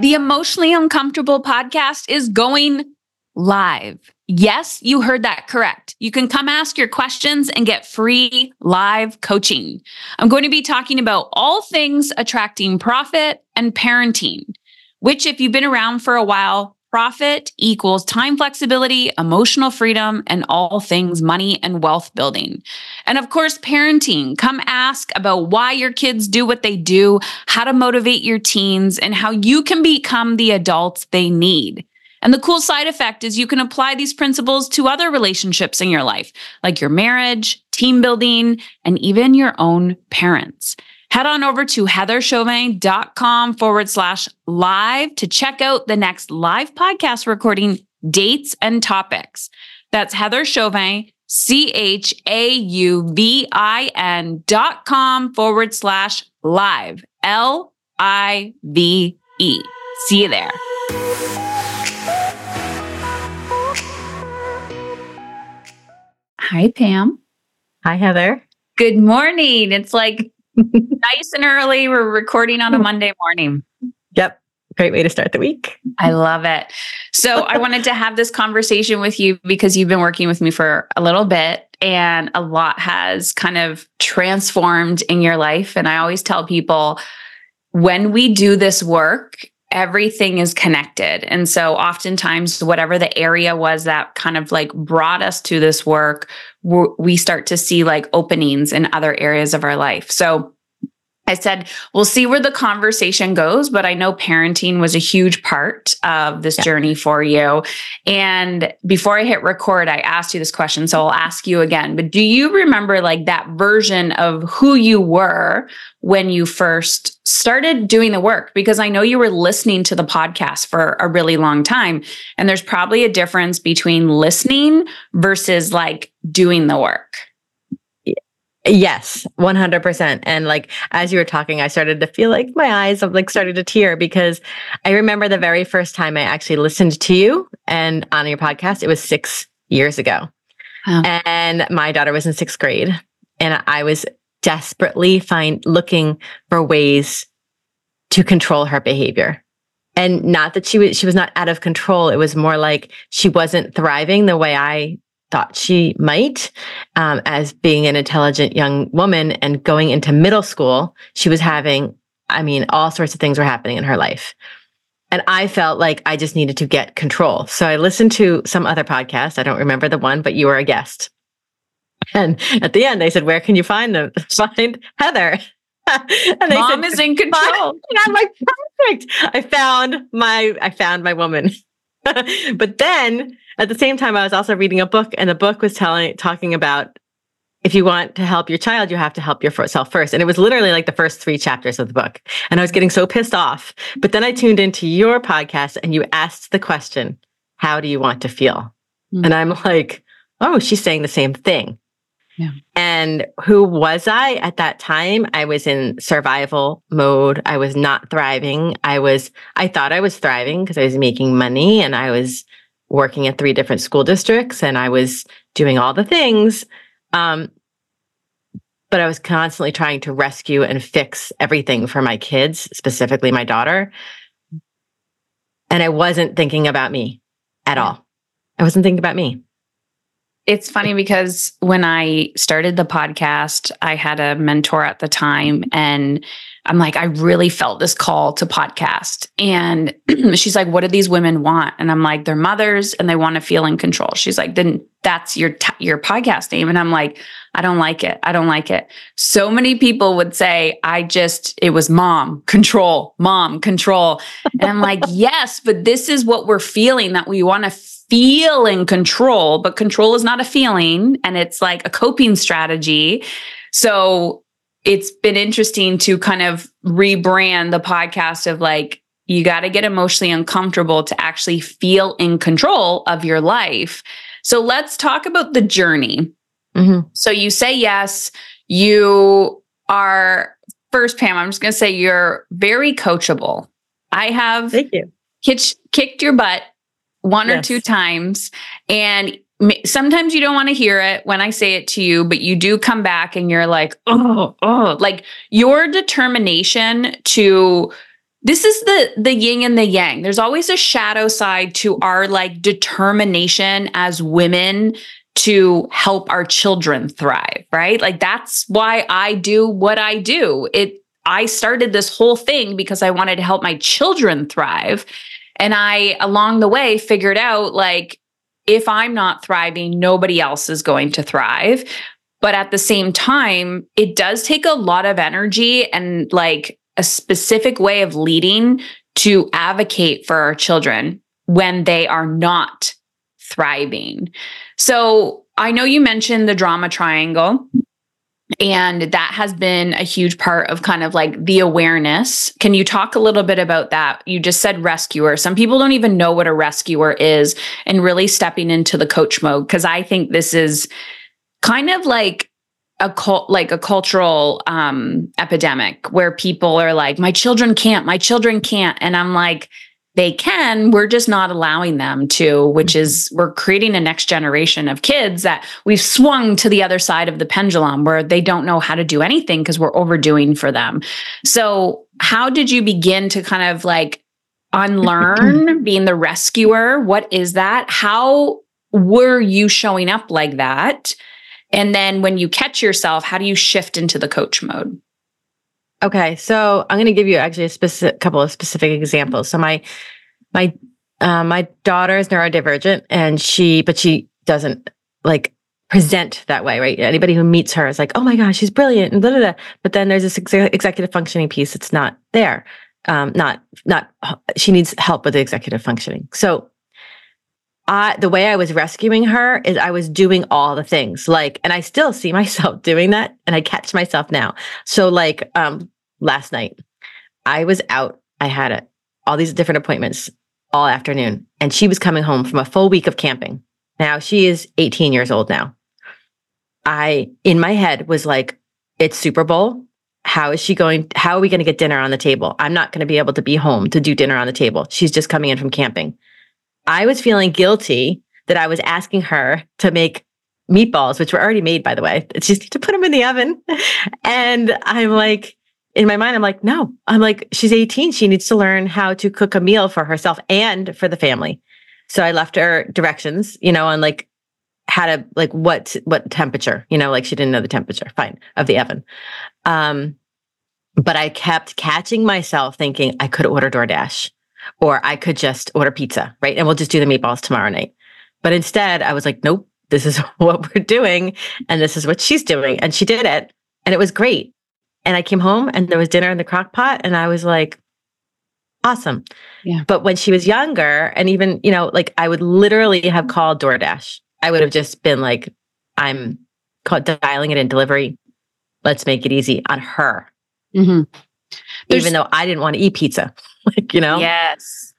The Emotionally Uncomfortable podcast is going live. Yes, you heard that correct. You can come ask your questions and get free live coaching. I'm going to be talking about all things attracting profit and parenting, which, if you've been around for a while, profit equals time flexibility, emotional freedom, and all things money and wealth building. And of course, parenting. Come ask about why your kids do what they do, how to motivate your teens, and how you can become the adults they need. And the cool side effect is you can apply these principles to other relationships in your life, like your marriage, team building, and even your own parents. Head on over to heatherchauvin.com forward slash live to check out the next live podcast recording dates and topics. That's Heather Chauvin, C H A U V I N dot com forward slash live, L I V E. See you there. Hi, Pam. Hi, Heather. Good morning. It's like nice and early. We're recording on a hmm. Monday morning. Yep. Great way to start the week. I love it. So, I wanted to have this conversation with you because you've been working with me for a little bit and a lot has kind of transformed in your life. And I always tell people when we do this work, everything is connected. And so oftentimes, whatever the area was that kind of like brought us to this work, we start to see like openings in other areas of our life. So I said, we'll see where the conversation goes, but I know parenting was a huge part of this yeah. journey for you. And before I hit record, I asked you this question. So I'll ask you again. But do you remember like that version of who you were when you first started doing the work? Because I know you were listening to the podcast for a really long time. And there's probably a difference between listening versus like doing the work. Yes, 100%. And like as you were talking, I started to feel like my eyes like started to tear because I remember the very first time I actually listened to you and on your podcast, it was 6 years ago. Wow. And my daughter was in 6th grade and I was desperately find looking for ways to control her behavior. And not that she was she was not out of control, it was more like she wasn't thriving the way I thought she might um, as being an intelligent young woman and going into middle school she was having i mean all sorts of things were happening in her life. And i felt like i just needed to get control. So i listened to some other podcast. I don't remember the one but you were a guest. And at the end they said where can you find them? Find heather. And they mom said, is in control. And i'm like perfect. I found my i found my woman but then at the same time, I was also reading a book, and the book was telling, talking about if you want to help your child, you have to help yourself first. And it was literally like the first three chapters of the book. And I was getting so pissed off. But then I tuned into your podcast and you asked the question, How do you want to feel? Mm-hmm. And I'm like, Oh, she's saying the same thing. Yeah. And who was I at that time? I was in survival mode. I was not thriving. I was, I thought I was thriving because I was making money and I was working at three different school districts and I was doing all the things. Um, but I was constantly trying to rescue and fix everything for my kids, specifically my daughter. And I wasn't thinking about me at all. I wasn't thinking about me. It's funny because when I started the podcast, I had a mentor at the time and I'm like, I really felt this call to podcast. And she's like, what do these women want? And I'm like, they're mothers and they want to feel in control. She's like, then that's your, t- your podcast name. And I'm like, I don't like it. I don't like it. So many people would say, I just, it was mom control, mom control. And I'm like, yes, but this is what we're feeling that we want to feel in control, but control is not a feeling and it's like a coping strategy. So it's been interesting to kind of rebrand the podcast of like, you got to get emotionally uncomfortable to actually feel in control of your life. So let's talk about the journey. Mm-hmm. So you say yes, you are first, Pam. I'm just going to say you're very coachable. I have thank you kicked, kicked your butt one yes. or two times, and sometimes you don't want to hear it when I say it to you, but you do come back and you're like, oh, oh, like your determination to this is the the yin and the yang. There's always a shadow side to our like determination as women to help our children thrive, right? Like that's why I do what I do. It I started this whole thing because I wanted to help my children thrive. And I along the way figured out like if I'm not thriving, nobody else is going to thrive. But at the same time, it does take a lot of energy and like a specific way of leading to advocate for our children when they are not thriving. So I know you mentioned the drama triangle. And that has been a huge part of kind of like the awareness. Can you talk a little bit about that? You just said rescuer. Some people don't even know what a rescuer is and really stepping into the coach mode. Cause I think this is kind of like a cult, like a cultural um, epidemic where people are like, my children can't, my children can't. And I'm like, they can we're just not allowing them to which is we're creating a next generation of kids that we've swung to the other side of the pendulum where they don't know how to do anything because we're overdoing for them. So how did you begin to kind of like unlearn being the rescuer? What is that? How were you showing up like that? And then when you catch yourself how do you shift into the coach mode Okay, so I'm going to give you actually a specific couple of specific examples. So my my uh, my daughter is neurodivergent, and she but she doesn't like present that way, right? Anybody who meets her is like, oh my gosh, she's brilliant, and blah, blah, blah. But then there's this ex- executive functioning piece that's not there. Um, not not she needs help with the executive functioning. So I, the way I was rescuing her is I was doing all the things like, and I still see myself doing that and I catch myself now. So like, um, last night I was out. I had a, all these different appointments all afternoon and she was coming home from a full week of camping. Now she is 18 years old now. I, in my head was like, it's Super Bowl. How is she going? How are we going to get dinner on the table? I'm not going to be able to be home to do dinner on the table. She's just coming in from camping. I was feeling guilty that I was asking her to make meatballs, which were already made, by the way. It's just to put them in the oven. And I'm like, in my mind, I'm like, no, I'm like, she's 18. She needs to learn how to cook a meal for herself and for the family. So I left her directions, you know, on like how to like what what temperature, you know, like she didn't know the temperature, fine, of the oven. Um, but I kept catching myself thinking I could order DoorDash or I could just order pizza, right? And we'll just do the meatballs tomorrow night. But instead, I was like, nope, this is what we're doing. And this is what she's doing. And she did it. And it was great. And I came home and there was dinner in the crock pot. And I was like, awesome. Yeah. But when she was younger, and even, you know, like I would literally have called DoorDash. I would have just been like, I'm dialing it in delivery. Let's make it easy on her. Mm-hmm. Even though I didn't want to eat pizza. like, you know? Yes.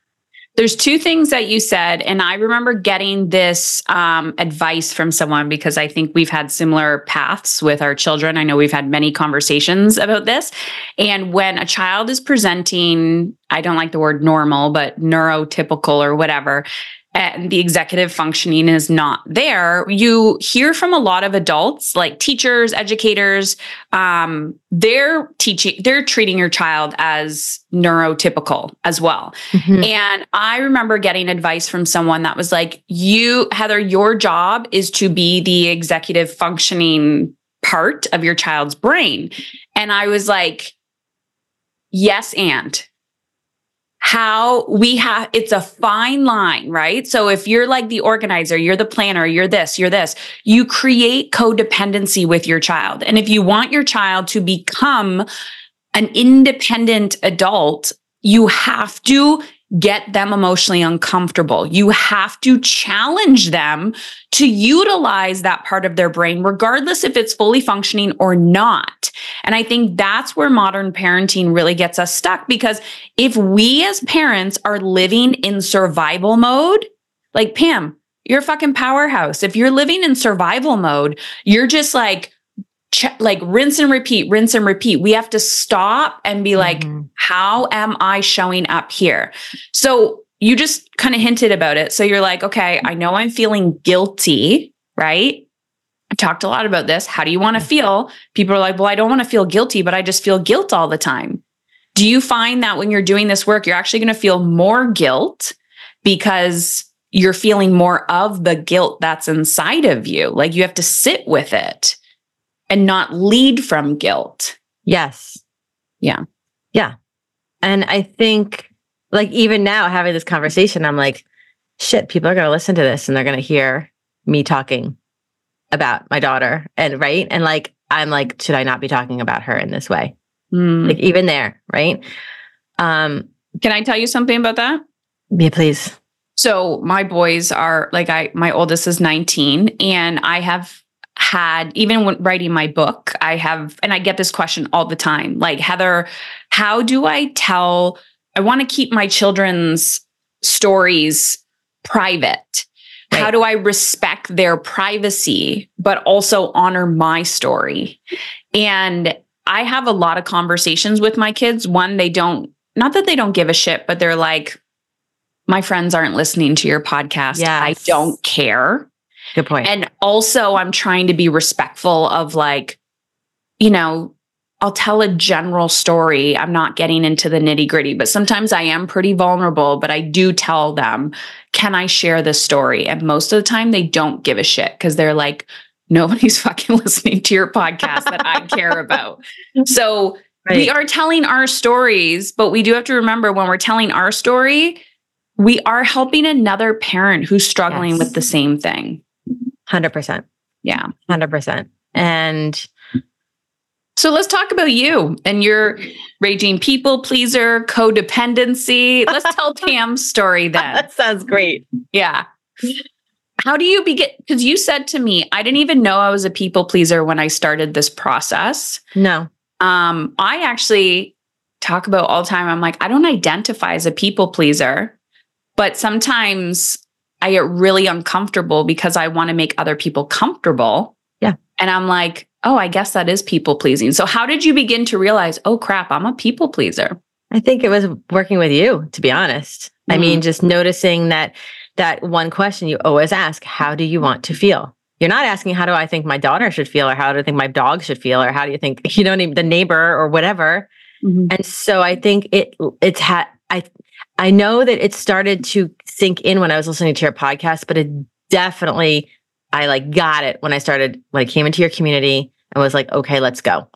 There's two things that you said, and I remember getting this um, advice from someone because I think we've had similar paths with our children. I know we've had many conversations about this. And when a child is presenting, I don't like the word normal, but neurotypical or whatever, and the executive functioning is not there, you hear from a lot of adults, like teachers, educators, um, they're teaching, they're treating your child as neurotypical as well. Mm-hmm. And I remember getting advice from someone that was like, you, Heather, your job is to be the executive functioning part of your child's brain. And I was like, yes, and how we have it's a fine line, right? So if you're like the organizer, you're the planner, you're this, you're this, you create codependency with your child. And if you want your child to become an independent adult, you have to get them emotionally uncomfortable. You have to challenge them to utilize that part of their brain, regardless if it's fully functioning or not. And I think that's where modern parenting really gets us stuck because if we as parents are living in survival mode, like Pam, you're a fucking powerhouse. If you're living in survival mode, you're just like, ch- like rinse and repeat, rinse and repeat. We have to stop and be like, mm-hmm. how am I showing up here? So you just kind of hinted about it. So you're like, okay, I know I'm feeling guilty, right? I talked a lot about this. How do you want to feel? People are like, well, I don't want to feel guilty, but I just feel guilt all the time. Do you find that when you're doing this work, you're actually going to feel more guilt because you're feeling more of the guilt that's inside of you? Like you have to sit with it and not lead from guilt. Yes. Yeah. Yeah. And I think, like, even now having this conversation, I'm like, shit, people are going to listen to this and they're going to hear me talking about my daughter. And right. And like, I'm like, should I not be talking about her in this way? Mm. Like, even there. Right. Um, Can I tell you something about that? yeah, please. So my boys are like I my oldest is 19 and I have had even when writing my book I have and I get this question all the time like Heather how do I tell I want to keep my children's stories private. How do I respect their privacy but also honor my story? And I have a lot of conversations with my kids. One they don't not that they don't give a shit but they're like my friends aren't listening to your podcast. I don't care. Good point. And also, I'm trying to be respectful of like, you know, I'll tell a general story. I'm not getting into the nitty gritty, but sometimes I am pretty vulnerable, but I do tell them, can I share this story? And most of the time, they don't give a shit because they're like, nobody's fucking listening to your podcast that I care about. So we are telling our stories, but we do have to remember when we're telling our story, we are helping another parent who's struggling Yes. with the same thing. 100%. Yeah. 100%. And So let's talk about you and your raging people pleaser, codependency. Let's tell Pam's story then. that sounds great. Yeah. How do you begin? Because you said to me, I didn't even know I was a people pleaser when I started this process. No. Um, I actually talk about all the time. I'm like, I don't identify as a people pleaser, but sometimes I get really uncomfortable because I want to make other people comfortable. Yeah. And I'm like, oh, I guess that is people pleasing. So how did you begin to realize, oh crap, I'm a people pleaser? I think it was working with you, to be honest. I Mhm. mean, just noticing that that one question you always ask, how do you want to feel? You're not asking how do I think my daughter should feel or how do I think my dog should feel or how do you think, you know, the neighbor or whatever. And so I think it it's had I I know that it started to sink in when I was listening to your podcast, but it definitely I like got it when I started when I came into your community and was like, okay, let's go.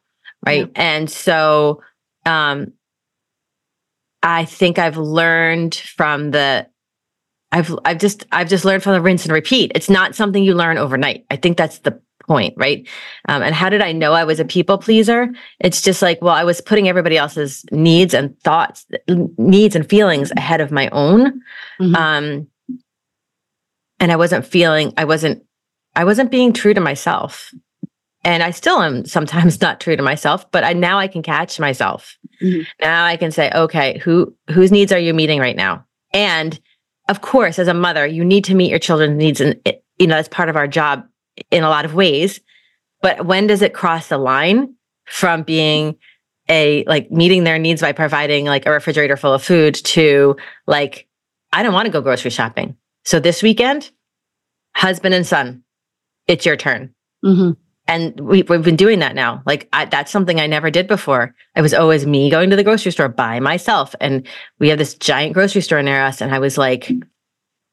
Right. And so um I think I've learned from the I've I've just I've just learned from the rinse and repeat. It's not something you learn overnight. I think that's the point, right? Um, and how did I know I was a people pleaser? It's just like, well, I was putting everybody else's needs and thoughts, needs and feelings ahead of my own. Mhm. Um, and I wasn't feeling, I wasn't, I wasn't being true to myself. And I still am sometimes not true to myself, but I now I can catch myself. Mhm. Now I can say, okay, who whose needs are you meeting right now? And of course, as a mother, you need to meet your children's needs, and it- you know that's part of our job in a lot of ways. But when does it cross the line from being a like meeting their needs by providing like a refrigerator full of food to like I don't want to go grocery shopping. So this weekend, husband and son, it's your turn. Mhm. And we, we've been doing that now. Like I, that's something I never did before. It was always me going to the grocery store by myself. And we have this giant grocery store near us. And I was like,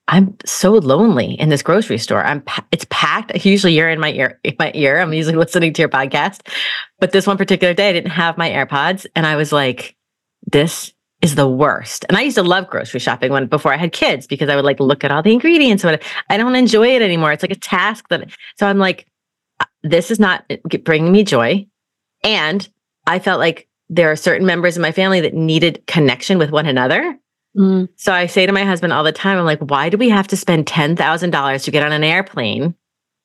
I'm so lonely in this grocery store. I'm it's packed. Usually you're in my ear, in my ear. I'm usually listening to your podcast. But this one particular day, I didn't have my AirPods. And I was like, this is the worst. And I used to love grocery shopping when before I had kids because I would like look at all the ingredients. But I don't enjoy it anymore. It's like a task that. So I'm like, "Uh, this is not bringing me joy. And I felt like there are certain members of my family that needed connection with one another. Mhm. So I say to my husband all the time, I'm like, why do we have to spend $10,000 to get on an airplane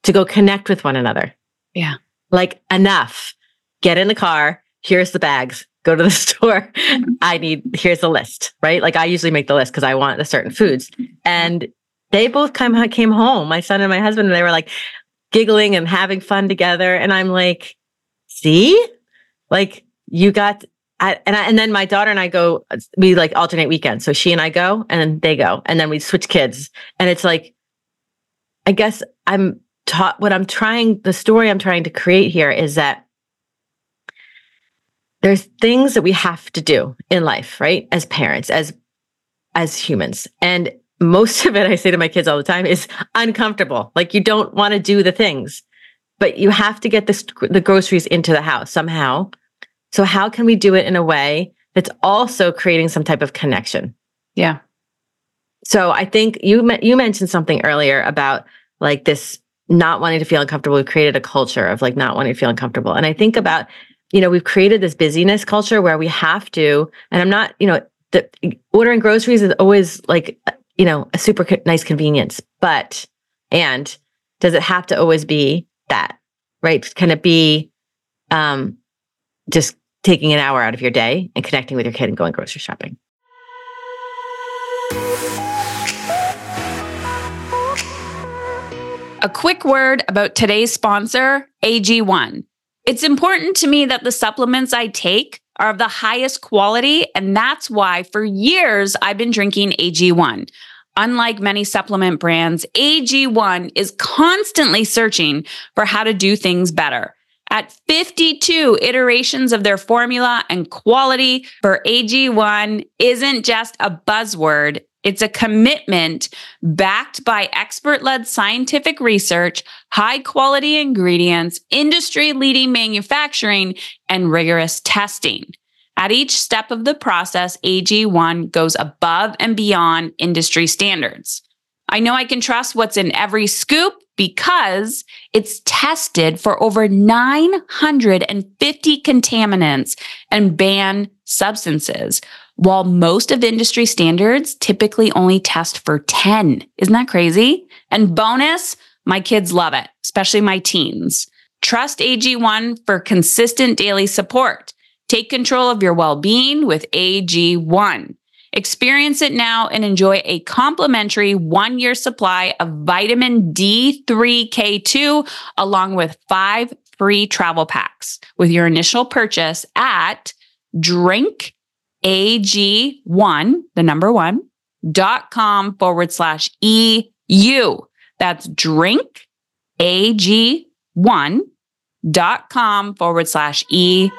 to go connect with one another? Yeah. Like, enough. Get in the car. Here's the bags. Go to the store. I need, here's the list, right? Like, I usually make the list because I want the certain foods. And they both come, came home, my son and my husband, and they were like giggling and having fun together. And I'm like, see, like, you got, I, and I, and then my daughter and I go. We like alternate weekends. So she and I go, and they go, and then we switch kids. And it's like, I guess I'm taught what I'm trying. The story I'm trying to create here is that there's things that we have to do in life, right? As parents, as as humans, and most of it, I say to my kids all the time, is uncomfortable. Like you don't want to do the things, but you have to get this, the groceries into the house somehow. So how can we do it in a way that's also creating some type of connection? Yeah. So I think you you mentioned something earlier about like this not wanting to feel uncomfortable. We've created a culture of like not wanting to feel uncomfortable, and I think about you know we've created this busyness culture where we have to. And I'm not you know the ordering groceries is always like you know a super nice convenience, but and does it have to always be that right? Can it be um, just taking an hour out of your day and connecting with your kid and going grocery shopping? A quick word about today's sponsor, AG1. It's important to me that the supplements I take are of the highest quality, and that's why for years I've been drinking AG1. Unlike many supplement brands, AG1 is constantly searching for how to do things better. At 52 iterations of their formula and quality for AG1 isn't just a buzzword, it's a commitment backed by expert led scientific research, high quality ingredients, industry leading manufacturing, and rigorous testing. At each step of the process, AG1 goes above and beyond industry standards. I know I can trust what's in every scoop because it's tested for over 950 contaminants and banned substances, while most of industry standards typically only test for 10. Isn't that crazy? And bonus, my kids love it, especially my teens. Trust AG1 for consistent daily support. Take control of your well being with AG1. Experience it now and enjoy a complimentary one year supply of vitamin D3K2 along with five free travel packs with your initial purchase at drinkag1, the number one, dot com forward slash EU. That's drinkag1 dot com forward slash EU.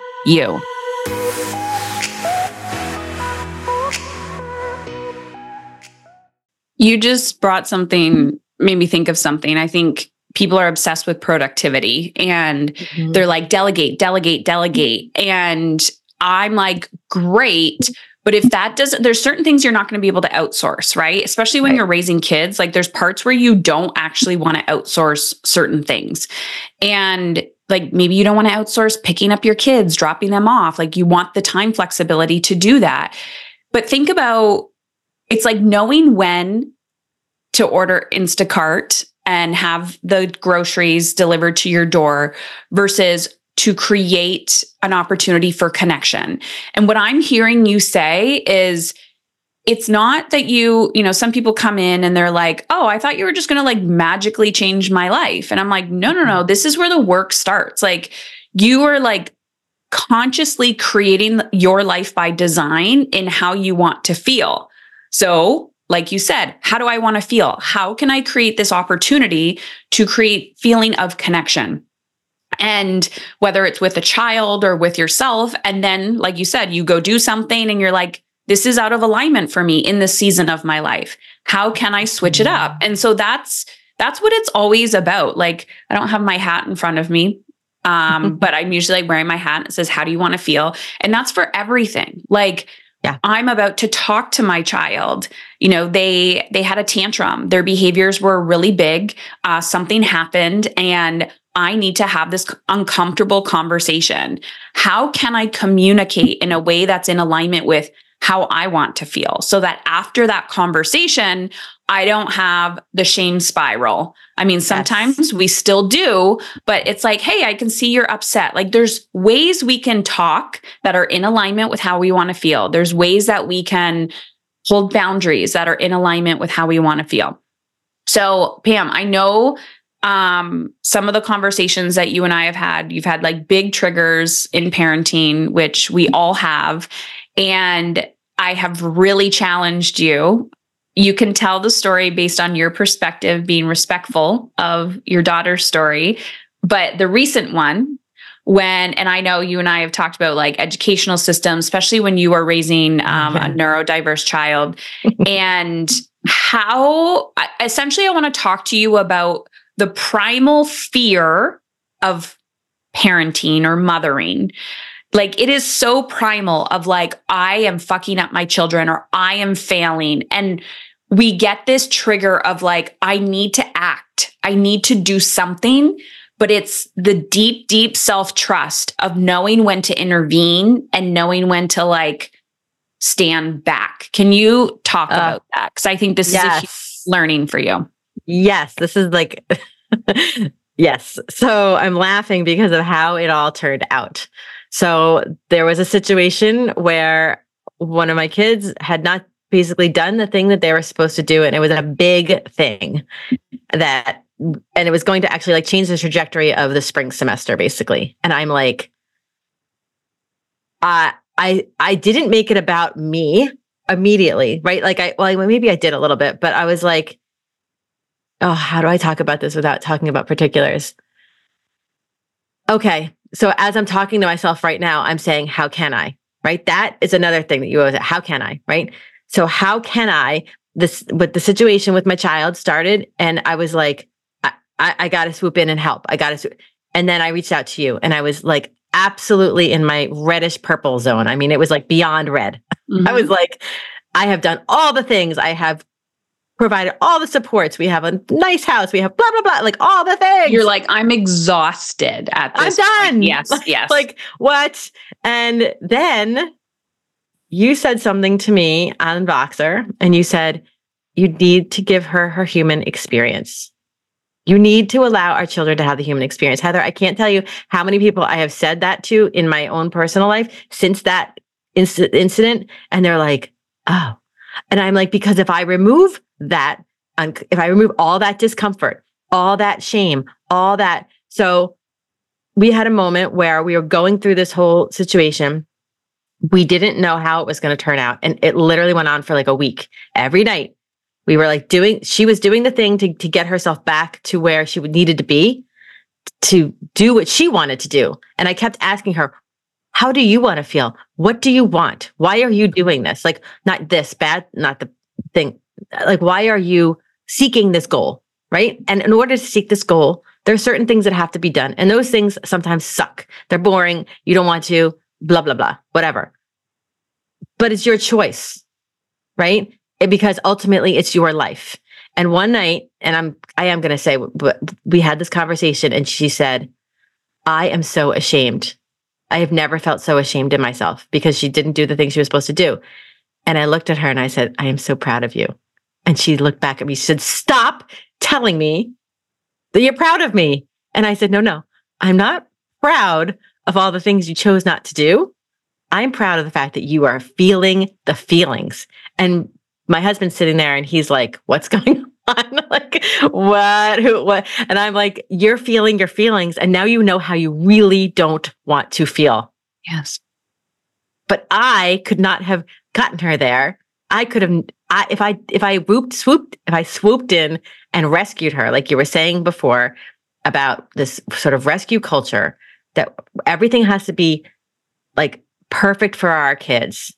You just brought something, made me think of something. I think people are obsessed with productivity and mm-hmm. they're like, delegate, delegate, delegate. And I'm like, great. But if that doesn't, there's certain things you're not going to be able to outsource, right? Especially when right. you're raising kids. Like there's parts where you don't actually want to outsource certain things. And like maybe you don't want to outsource picking up your kids, dropping them off. Like you want the time flexibility to do that. But think about it's like knowing when to order Instacart and have the groceries delivered to your door versus to create an opportunity for connection. And what I'm hearing you say is it's not that you, you know, some people come in and they're like, oh, I thought you were just going to like magically change my life. And I'm like, no, no, no, this is where the work starts. Like you are like consciously creating your life by design in how you want to feel. So, like you said, how do I want to feel? How can I create this opportunity to create feeling of connection? And whether it's with a child or with yourself, and then, like you said, you go do something and you're like, this is out of alignment for me in this season of my life. How can I switch it up? And so that's that's what it's always about. Like I don't have my hat in front of me, um, but I'm usually like wearing my hat. It says, "How do you want to feel?" And that's for everything. Like yeah. I'm about to talk to my child. You know, they they had a tantrum. Their behaviors were really big. Uh, something happened, and I need to have this uncomfortable conversation. How can I communicate in a way that's in alignment with how I want to feel so that after that conversation, I don't have the shame spiral. I mean, sometimes yes. we still do, but it's like, hey, I can see you're upset. Like, there's ways we can talk that are in alignment with how we want to feel. There's ways that we can hold boundaries that are in alignment with how we want to feel. So, Pam, I know um, some of the conversations that you and I have had, you've had like big triggers in parenting, which we all have. And I have really challenged you. You can tell the story based on your perspective, being respectful of your daughter's story. But the recent one, when, and I know you and I have talked about like educational systems, especially when you are raising um, a neurodiverse child, and how essentially I want to talk to you about the primal fear of parenting or mothering. Like it is so primal of like, I am fucking up my children or I am failing. And we get this trigger of like, I need to act, I need to do something. But it's the deep, deep self trust of knowing when to intervene and knowing when to like stand back. Can you talk uh, about that? Because I think this yes. is a huge learning for you. Yes, this is like, yes. So I'm laughing because of how it all turned out. So there was a situation where one of my kids had not basically done the thing that they were supposed to do. And it was a big thing that, and it was going to actually like change the trajectory of the spring semester, basically. And I'm like, uh, I, I didn't make it about me immediately, right? Like I, well, maybe I did a little bit, but I was like, oh, how do I talk about this without talking about particulars? Okay. So as I'm talking to myself right now, I'm saying, how can I? Right. That is another thing that you always, how can I? Right. So how can I, this, with the situation with my child started and I was like, I, I, I got to swoop in and help. I got to, and then I reached out to you and I was like, absolutely in my reddish purple zone. I mean, it was like beyond red. Mm-hmm. I was like, I have done all the things. I have provided all the supports. We have a nice house. We have blah blah blah, like all the things. You're like, I'm exhausted at this. I'm done. Point. Yes, yes. like what? And then you said something to me on Voxer, and you said you need to give her her human experience. You need to allow our children to have the human experience. Heather, I can't tell you how many people I have said that to in my own personal life since that inc- incident, and they're like, "Oh." And I'm like, because if I remove that if I remove all that discomfort, all that shame, all that. So we had a moment where we were going through this whole situation. We didn't know how it was going to turn out. And it literally went on for like a week. Every night we were like doing, she was doing the thing to, to get herself back to where she needed to be to do what she wanted to do. And I kept asking her, how do you want to feel? What do you want? Why are you doing this? Like, not this bad, not the thing, like why are you seeking this goal right and in order to seek this goal there are certain things that have to be done and those things sometimes suck they're boring you don't want to blah blah blah whatever but it's your choice right because ultimately it's your life and one night and i'm i am going to say but we had this conversation and she said i am so ashamed i have never felt so ashamed in myself because she didn't do the thing she was supposed to do and i looked at her and i said i am so proud of you and she looked back at me. She said, Stop telling me that you're proud of me. And I said, No, no, I'm not proud of all the things you chose not to do. I'm proud of the fact that you are feeling the feelings. And my husband's sitting there and he's like, What's going on? like, what? Who, what? And I'm like, You're feeling your feelings. And now you know how you really don't want to feel. Yes. But I could not have gotten her there. I could have I, if I if I whooped swooped if I swooped in and rescued her, like you were saying before about this sort of rescue culture that everything has to be like perfect for our kids.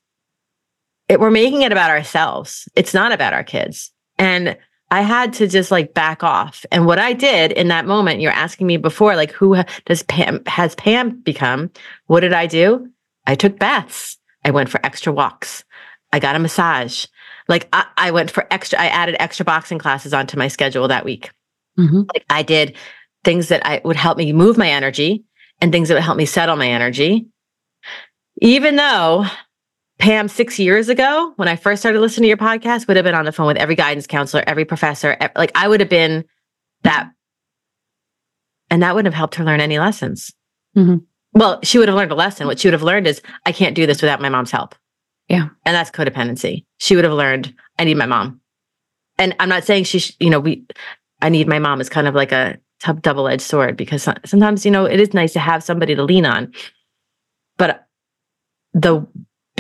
It, we're making it about ourselves. It's not about our kids. And I had to just like back off. And what I did in that moment, you're asking me before, like, who does Pam has Pam become? What did I do? I took baths. I went for extra walks. I got a massage. Like I, I went for extra, I added extra boxing classes onto my schedule that week. Mm-hmm. Like I did things that I would help me move my energy and things that would help me settle my energy. Even though Pam, six years ago, when I first started listening to your podcast, would have been on the phone with every guidance counselor, every professor. Like I would have been that. And that wouldn't have helped her learn any lessons. Mm-hmm. Well, she would have learned a lesson. What she would have learned is I can't do this without my mom's help. Yeah. And that's codependency. She would have learned, I need my mom. And I'm not saying she, sh- you know, we, I need my mom is kind of like a a double edged sword because sometimes, you know, it is nice to have somebody to lean on. But the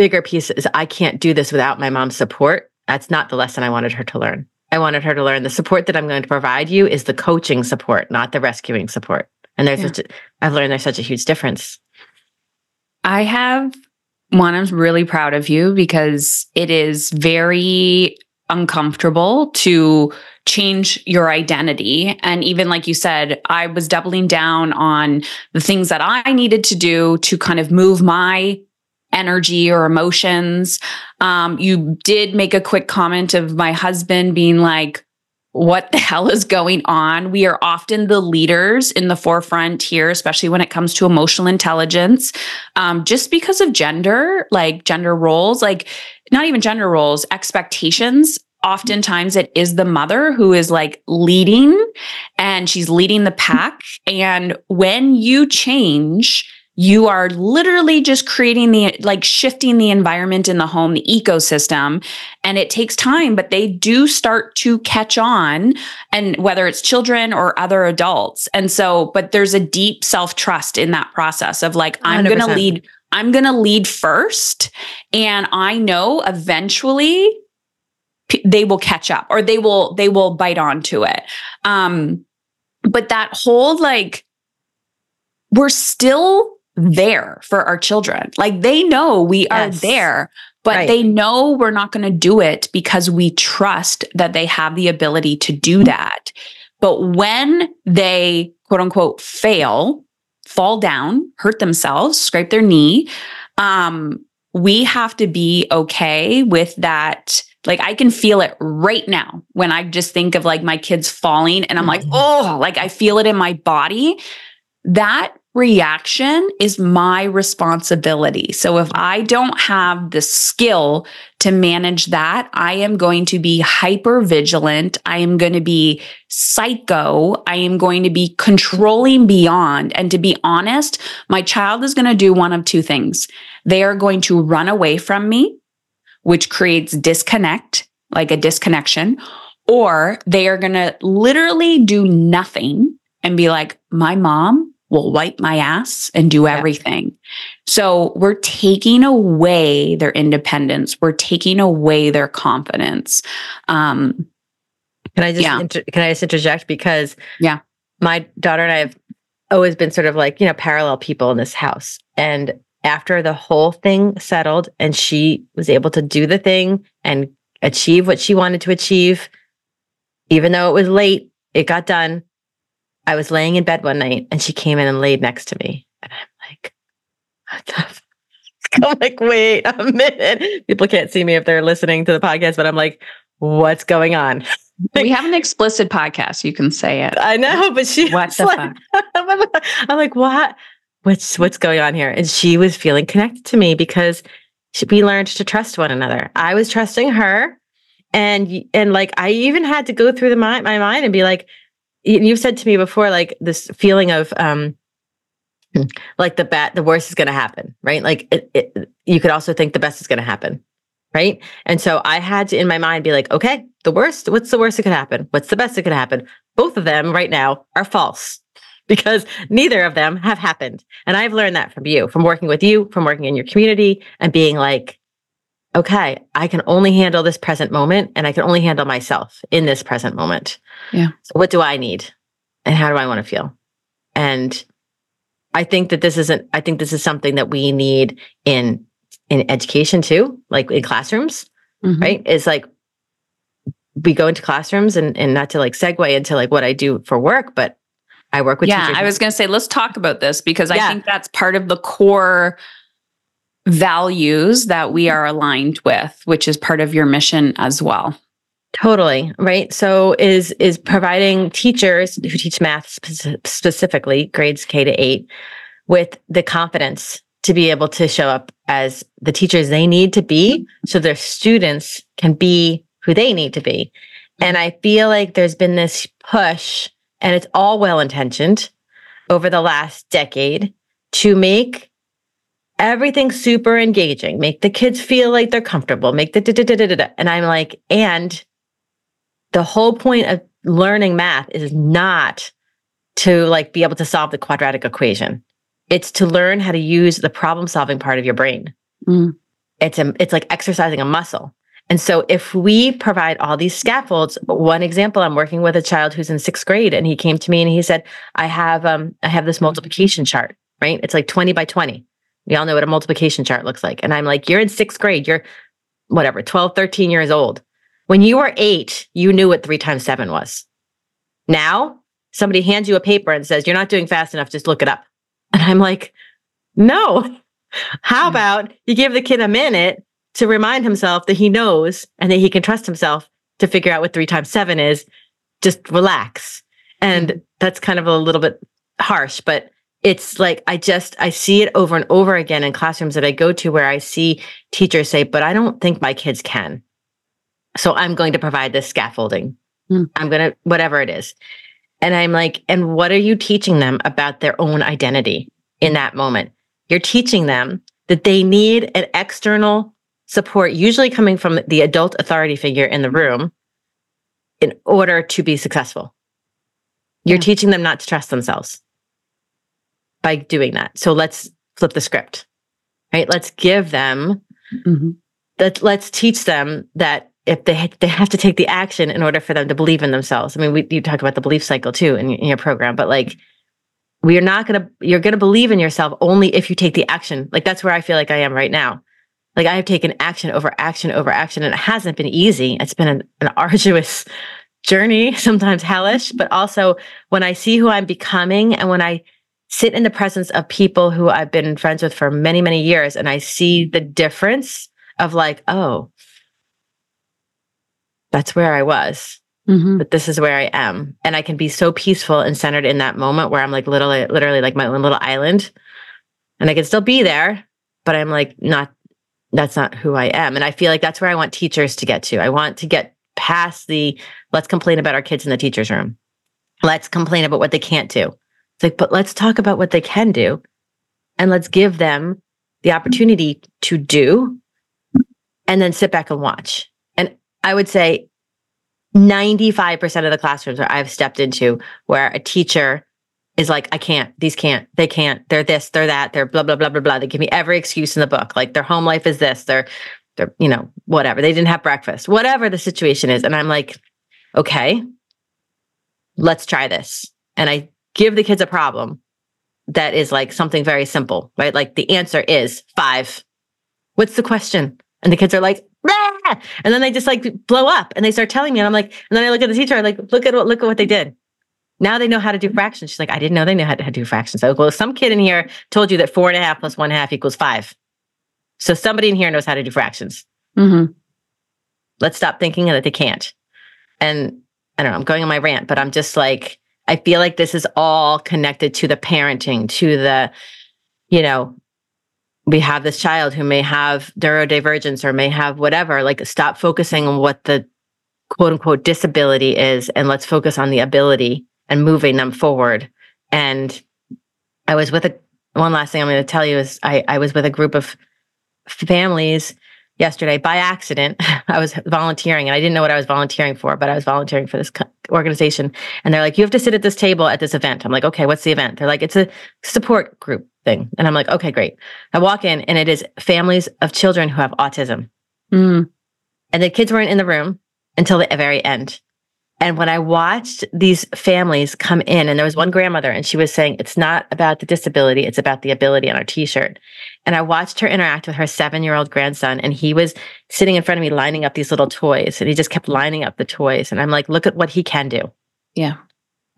bigger piece is I can't do this without my mom's support. That's not the lesson I wanted her to learn. I wanted her to learn the support that I'm going to provide you is the coaching support, not the rescuing support. And there's yeah. such a, I've learned there's such a huge difference. I have one, I'm really proud of you because it is very uncomfortable to change your identity. And even like you said, I was doubling down on the things that I needed to do to kind of move my energy or emotions. Um, you did make a quick comment of my husband being like, what the hell is going on? We are often the leaders in the forefront here, especially when it comes to emotional intelligence, um, just because of gender, like gender roles, like not even gender roles, expectations. Oftentimes it is the mother who is like leading and she's leading the pack. And when you change, you are literally just creating the like shifting the environment in the home the ecosystem and it takes time but they do start to catch on and whether it's children or other adults. And so but there's a deep self trust in that process of like i'm going to lead i'm going to lead first and i know eventually they will catch up or they will they will bite onto it. Um but that whole like we're still there for our children. Like they know we are there, but right. they know we're not going to do it because we trust that they have the ability to do that. But when they quote unquote fail, fall down, hurt themselves, scrape their knee, um, we have to be okay with that. Like I can feel it right now when I just think of like my kids falling and I'm like, mm-hmm. oh, like I feel it in my body. That reaction is my responsibility. So if I don't have the skill to manage that, I am going to be hyper vigilant. I am going to be psycho. I am going to be controlling beyond. And to be honest, my child is going to do one of two things. They are going to run away from me, which creates disconnect, like a disconnection, or they are going to literally do nothing and be like, my mom will wipe my ass and do everything. Yeah. So we're taking away their independence. We're taking away their confidence. Um, can I just yeah. inter- can I just interject because yeah, my daughter and I have always been sort of like you know parallel people in this house, and after the whole thing settled and she was able to do the thing and achieve what she wanted to achieve, even though it was late, it got done. I was laying in bed one night and she came in and laid next to me. And I'm like, what the f-? I'm like, wait a minute. People can't see me if they're listening to the podcast, but I'm like, what's going on? we have an explicit podcast. You can say it. I know, but she what the like, fuck? I'm like, what? What's what's going on here? And she was feeling connected to me because she, we learned to trust one another. I was trusting her, and and like I even had to go through the my, my mind and be like, you've said to me before like this feeling of um like the bad the worst is going to happen right? Like it, it, you could also think the best is going to happen right? And so i had to in my mind be like okay the worst what's the worst that could happen? What's the best that could happen? Both of them right now are false because neither of them have happened. And i've learned that from you from working with you from working in your community and being like okay, I can only handle this present moment and I can only handle myself in this present moment. Yeah. So what do I need? And how do I want to feel? And I think that this isn't, I think this is something that we need in in education too, like in classrooms, mm-hmm. right? It's like we go into classrooms and and not to like segue into like what I do for work, but I work with yeah, teachers. I was gonna say, let's talk about this because yeah. I think that's part of the core values that we mm-hmm. are aligned with, which is part of your mission as well. Totally, right? So is is providing teachers who teach math spe- specifically, grades K to 8, with the confidence to be able to show up as the teachers they need to be so their students can be who they need to be. And I feel like there's been this push and it's all well intentioned over the last decade to make everything super engaging, make the kids feel like they're comfortable, make the da, da, da, da, da. And I'm like, and the whole point of learning math is not to like be able to solve the quadratic equation. It's to learn how to use the problem solving part of your brain. Mm. It's a, it's like exercising a muscle. And so if we provide all these scaffolds, one example, I'm working with a child who's in sixth grade and he came to me and he said, I have, um, I have this multiplication chart, right? It's like 20 by 20. We all know what a multiplication chart looks like. And I'm like, you're in sixth grade. You're whatever, 12, 13 years old. When you were eight, you knew what three times seven was. Now somebody hands you a paper and says, you're not doing fast enough. Just look it up. And I'm like, no. How about you give the kid a minute to remind himself that he knows and that he can trust himself to figure out what three times seven is, just relax. And mm-hmm. that's kind of a little bit harsh, but it's like I just I see it over and over again in classrooms that I go to where I see teachers say, "But I don't think my kids can." So I'm going to provide this scaffolding. Mm. I'm going to whatever it is. And I'm like, "And what are you teaching them about their own identity in that moment?" You're teaching them that they need an external support, usually coming from the adult authority figure in the room, in order to be successful. You're yeah. teaching them not to trust themselves by doing that. So let's flip the script, right? Let's give them, mm-hmm. that, let's teach them that if they they have to take the action in order for them to believe in themselves. I mean, we you talk about the belief cycle too in, in your program, but like we are not going to you're going to believe in yourself only if you take the action. Like that's where I feel like I am right now. Like I have taken action over action over action, and it hasn't been easy. It's been an, an arduous journey, sometimes hellish, but also when I see who I'm becoming and when I sit in the presence of people who I've been friends with for many, many years, and I see the difference of like, oh, that's where I was. Mm-hmm. But this is where I am. And I can be so peaceful and centered in that moment where I'm like literally, literally like my own little island. And I can still be there, but I'm like not that's not who I am. And I feel like that's where I want teachers to get to. I want to get past the let's complain about our kids in the teacher's room. Let's complain about what they can't do. It's like, but let's talk about what they can do and let's give them the opportunity to do and then sit back and watch. And I would say 95% of the classrooms I've stepped into where a teacher is like, I can't, these can't, they can't, they're this, they're that, they're blah, blah, blah, blah, blah. They give me every excuse in the book. Like their home life is this, they're, they're, you know, whatever. They didn't have breakfast, whatever the situation is. And I'm like, okay, let's try this. And I give the kids a problem that is like something very simple, right? Like the answer is five. What's the question? And the kids are like, and then they just like blow up and they start telling me, and I'm like, and then I look at the teacher, I'm like, look at what, look at what they did. Now they know how to do fractions. She's like, I didn't know they knew how to, do fractions. So, well, some kid in here told you that four and a half plus one half equals five. So somebody in here knows how to do fractions. Mm-hmm. Let's stop thinking that they can't. And I don't know, I'm going on my rant, but I'm just like, I feel like this is all connected to the parenting, to the, you know, we have this child who may have neurodivergence or may have whatever. Like, stop focusing on what the quote unquote disability is and let's focus on the ability and moving them forward. And I was with a one last thing I'm going to tell you is I, I was with a group of families yesterday by accident. I was volunteering and I didn't know what I was volunteering for, but I was volunteering for this organization. And they're like, you have to sit at this table at this event. I'm like, okay, what's the event? They're like, it's a support group thing. And I'm like, okay, great. I walk in and it is families of children who have autism. Mm. And the kids weren't in the room until the very end. And when I watched these families come in, and there was one grandmother, and she was saying, It's not about the disability, it's about the ability on our t shirt. And I watched her interact with her seven year old grandson, and he was sitting in front of me lining up these little toys, and he just kept lining up the toys. And I'm like, Look at what he can do. Yeah.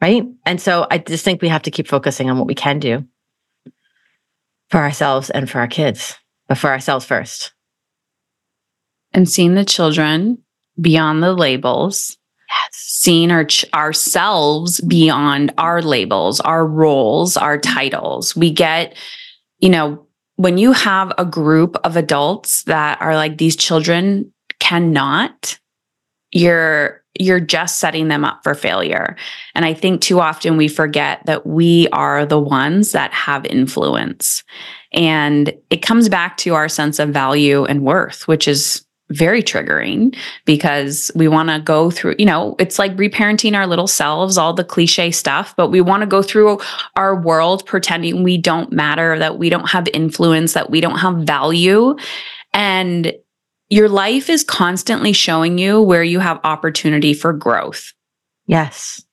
Right. And so I just think we have to keep focusing on what we can do for ourselves and for our kids, but for ourselves first. And seeing the children beyond the labels. Seeing our ourselves beyond our labels, our roles, our titles. We get, you know, when you have a group of adults that are like these children cannot, you're you're just setting them up for failure. And I think too often we forget that we are the ones that have influence. And it comes back to our sense of value and worth, which is very triggering because we want to go through, you know, it's like reparenting our little selves, all the cliche stuff, but we want to go through our world pretending we don't matter, that we don't have influence, that we don't have value. And your life is constantly showing you where you have opportunity for growth. Yes.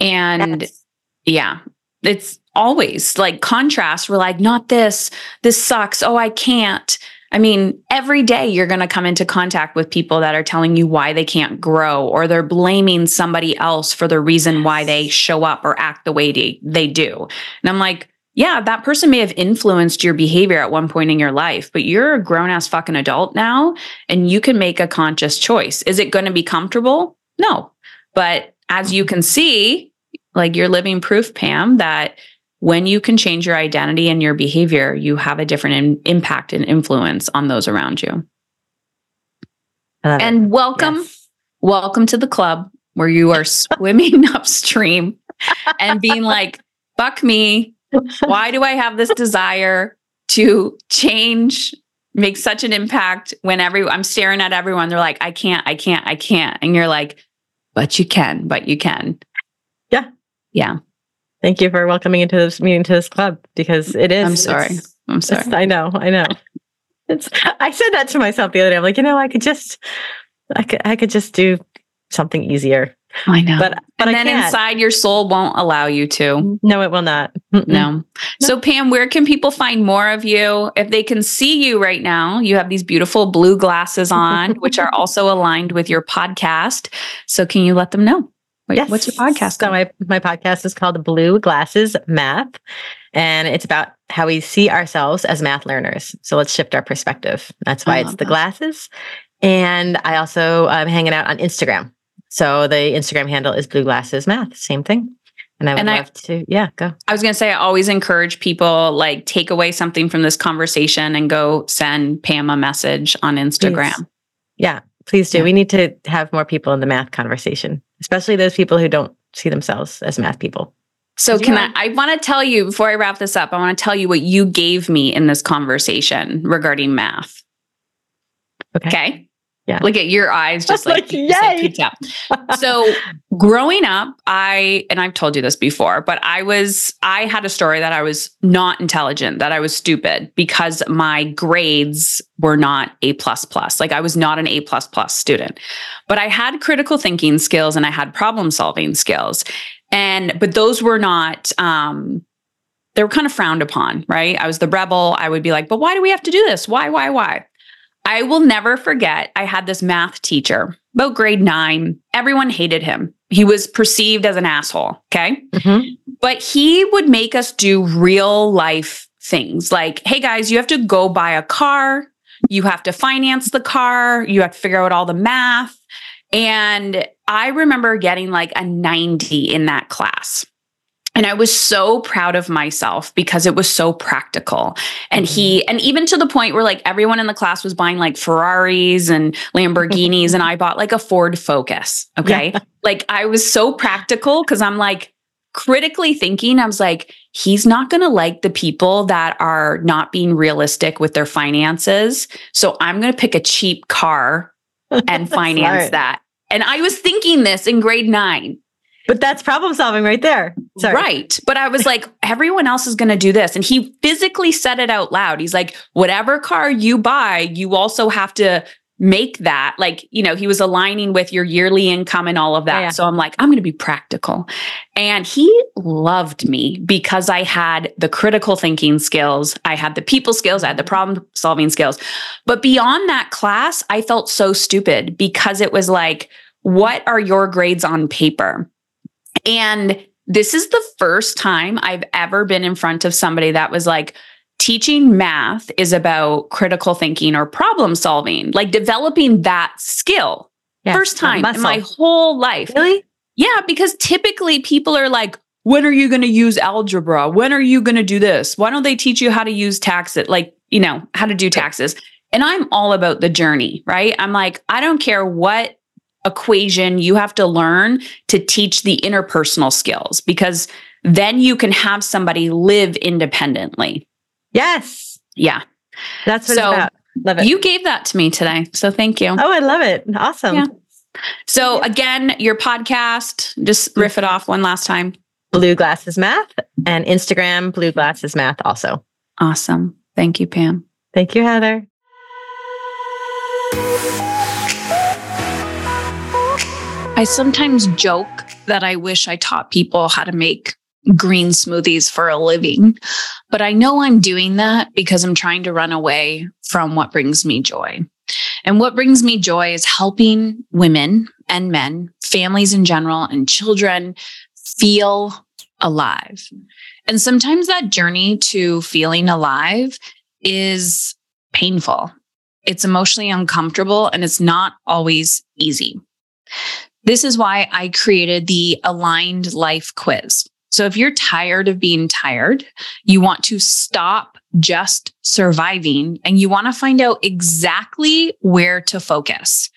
And yes. yeah, it's always like contrast. We're like, not this, this sucks. Oh, I can't. I mean, every day you're going to come into contact with people that are telling you why they can't grow or they're blaming somebody else for the reason why they show up or act the way they, they do. And I'm like, yeah, that person may have influenced your behavior at one point in your life, but you're a grown ass fucking adult now and you can make a conscious choice. Is it going to be comfortable? No. But as you can see, like you're living proof, Pam, that when you can change your identity and your behavior, you have a different in- impact and influence on those around you. And welcome, yes. welcome to the club where you are swimming upstream and being like, fuck me. Why do I have this desire to change, make such an impact when every I'm staring at everyone? They're like, I can't, I can't, I can't. And you're like, but you can, but you can. Yeah. Yeah. Thank you for welcoming into this meeting to this club because it is. I'm sorry. I'm sorry. I know. I know. It's. I said that to myself the other day. I'm like, you know, I could just, I could, I could just do something easier. I know. But, but and then inside your soul won't allow you to. No, it will not. Mm-mm. No. So, Pam, where can people find more of you? If they can see you right now, you have these beautiful blue glasses on, which are also aligned with your podcast. So, can you let them know? What, yes. What's your podcast? So my, my podcast is called Blue Glasses Math. And it's about how we see ourselves as math learners. So let's shift our perspective. That's why it's the that. glasses. And I also am hanging out on Instagram. So the Instagram handle is Blue Glasses Math. Same thing. And I would and love I, to, yeah, go. I was going to say, I always encourage people like take away something from this conversation and go send Pam a message on Instagram. Please. Yeah, please do. Yeah. We need to have more people in the math conversation especially those people who don't see themselves as math people. So can I I want to tell you before I wrap this up, I want to tell you what you gave me in this conversation regarding math. Okay. Okay. Yeah. Look at your eyes just like, like yay. so growing up, I and I've told you this before, but I was I had a story that I was not intelligent, that I was stupid because my grades were not A plus plus. Like I was not an A plus plus student. But I had critical thinking skills and I had problem solving skills. And but those were not um they were kind of frowned upon, right? I was the rebel. I would be like, but why do we have to do this? Why, why, why? I will never forget, I had this math teacher, about grade nine. Everyone hated him. He was perceived as an asshole. Okay. Mm-hmm. But he would make us do real life things like, hey guys, you have to go buy a car. You have to finance the car. You have to figure out all the math. And I remember getting like a 90 in that class. And I was so proud of myself because it was so practical. And he, mm-hmm. and even to the point where like everyone in the class was buying like Ferraris and Lamborghinis, and I bought like a Ford Focus. Okay. Yeah. Like I was so practical because I'm like critically thinking, I was like, he's not going to like the people that are not being realistic with their finances. So I'm going to pick a cheap car and finance that. And I was thinking this in grade nine. But that's problem solving right there. Sorry. Right. But I was like, everyone else is going to do this. And he physically said it out loud. He's like, whatever car you buy, you also have to make that. Like, you know, he was aligning with your yearly income and all of that. Yeah, yeah. So I'm like, I'm going to be practical. And he loved me because I had the critical thinking skills, I had the people skills, I had the problem solving skills. But beyond that class, I felt so stupid because it was like, what are your grades on paper? And this is the first time I've ever been in front of somebody that was like, teaching math is about critical thinking or problem solving, like developing that skill. Yes, first time in my whole life. Really? Yeah, because typically people are like, when are you going to use algebra? When are you going to do this? Why don't they teach you how to use taxes? Like, you know, how to do taxes. And I'm all about the journey, right? I'm like, I don't care what equation you have to learn to teach the interpersonal skills because then you can have somebody live independently. Yes. Yeah. That's what so. Love it. You gave that to me today. So thank you. Oh, I love it. Awesome. Yeah. So again, your podcast, just riff it off one last time. Blue Glasses Math and Instagram, Blue Glasses Math also. Awesome. Thank you, Pam. Thank you, Heather. I sometimes joke that I wish I taught people how to make green smoothies for a living, but I know I'm doing that because I'm trying to run away from what brings me joy. And what brings me joy is helping women and men, families in general, and children feel alive. And sometimes that journey to feeling alive is painful. It's emotionally uncomfortable and it's not always easy. This is why I created the Aligned Life Quiz. So if you're tired of being tired, you want to stop just surviving and you want to find out exactly where to focus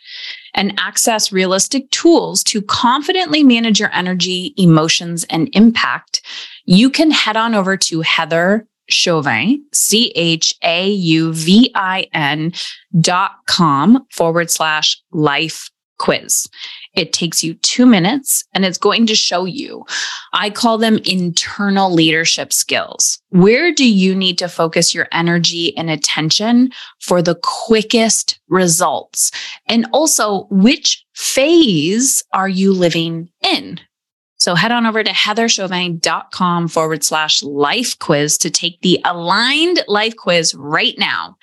and access realistic tools to confidently manage your energy, emotions, and impact, you can head on over to Heather Chauvin, C H A U V I N dot com forward slash life quiz. It takes you two minutes and it's going to show you. I call them internal leadership skills. Where do you need to focus your energy and attention for the quickest results? And also, which phase are you living in? So head on over to heatherchauvin.com forward slash life quiz to take the aligned life quiz right now.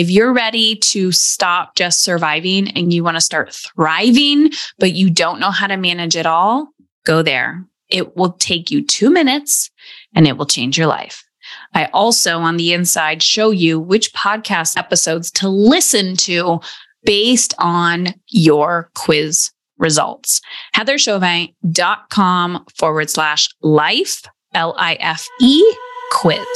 If you're ready to stop just surviving and you want to start thriving, but you don't know how to manage it all, go there. It will take you two minutes and it will change your life. I also on the inside show you which podcast episodes to listen to based on your quiz results. HeatherChauvin.com forward slash life, L I F E quiz.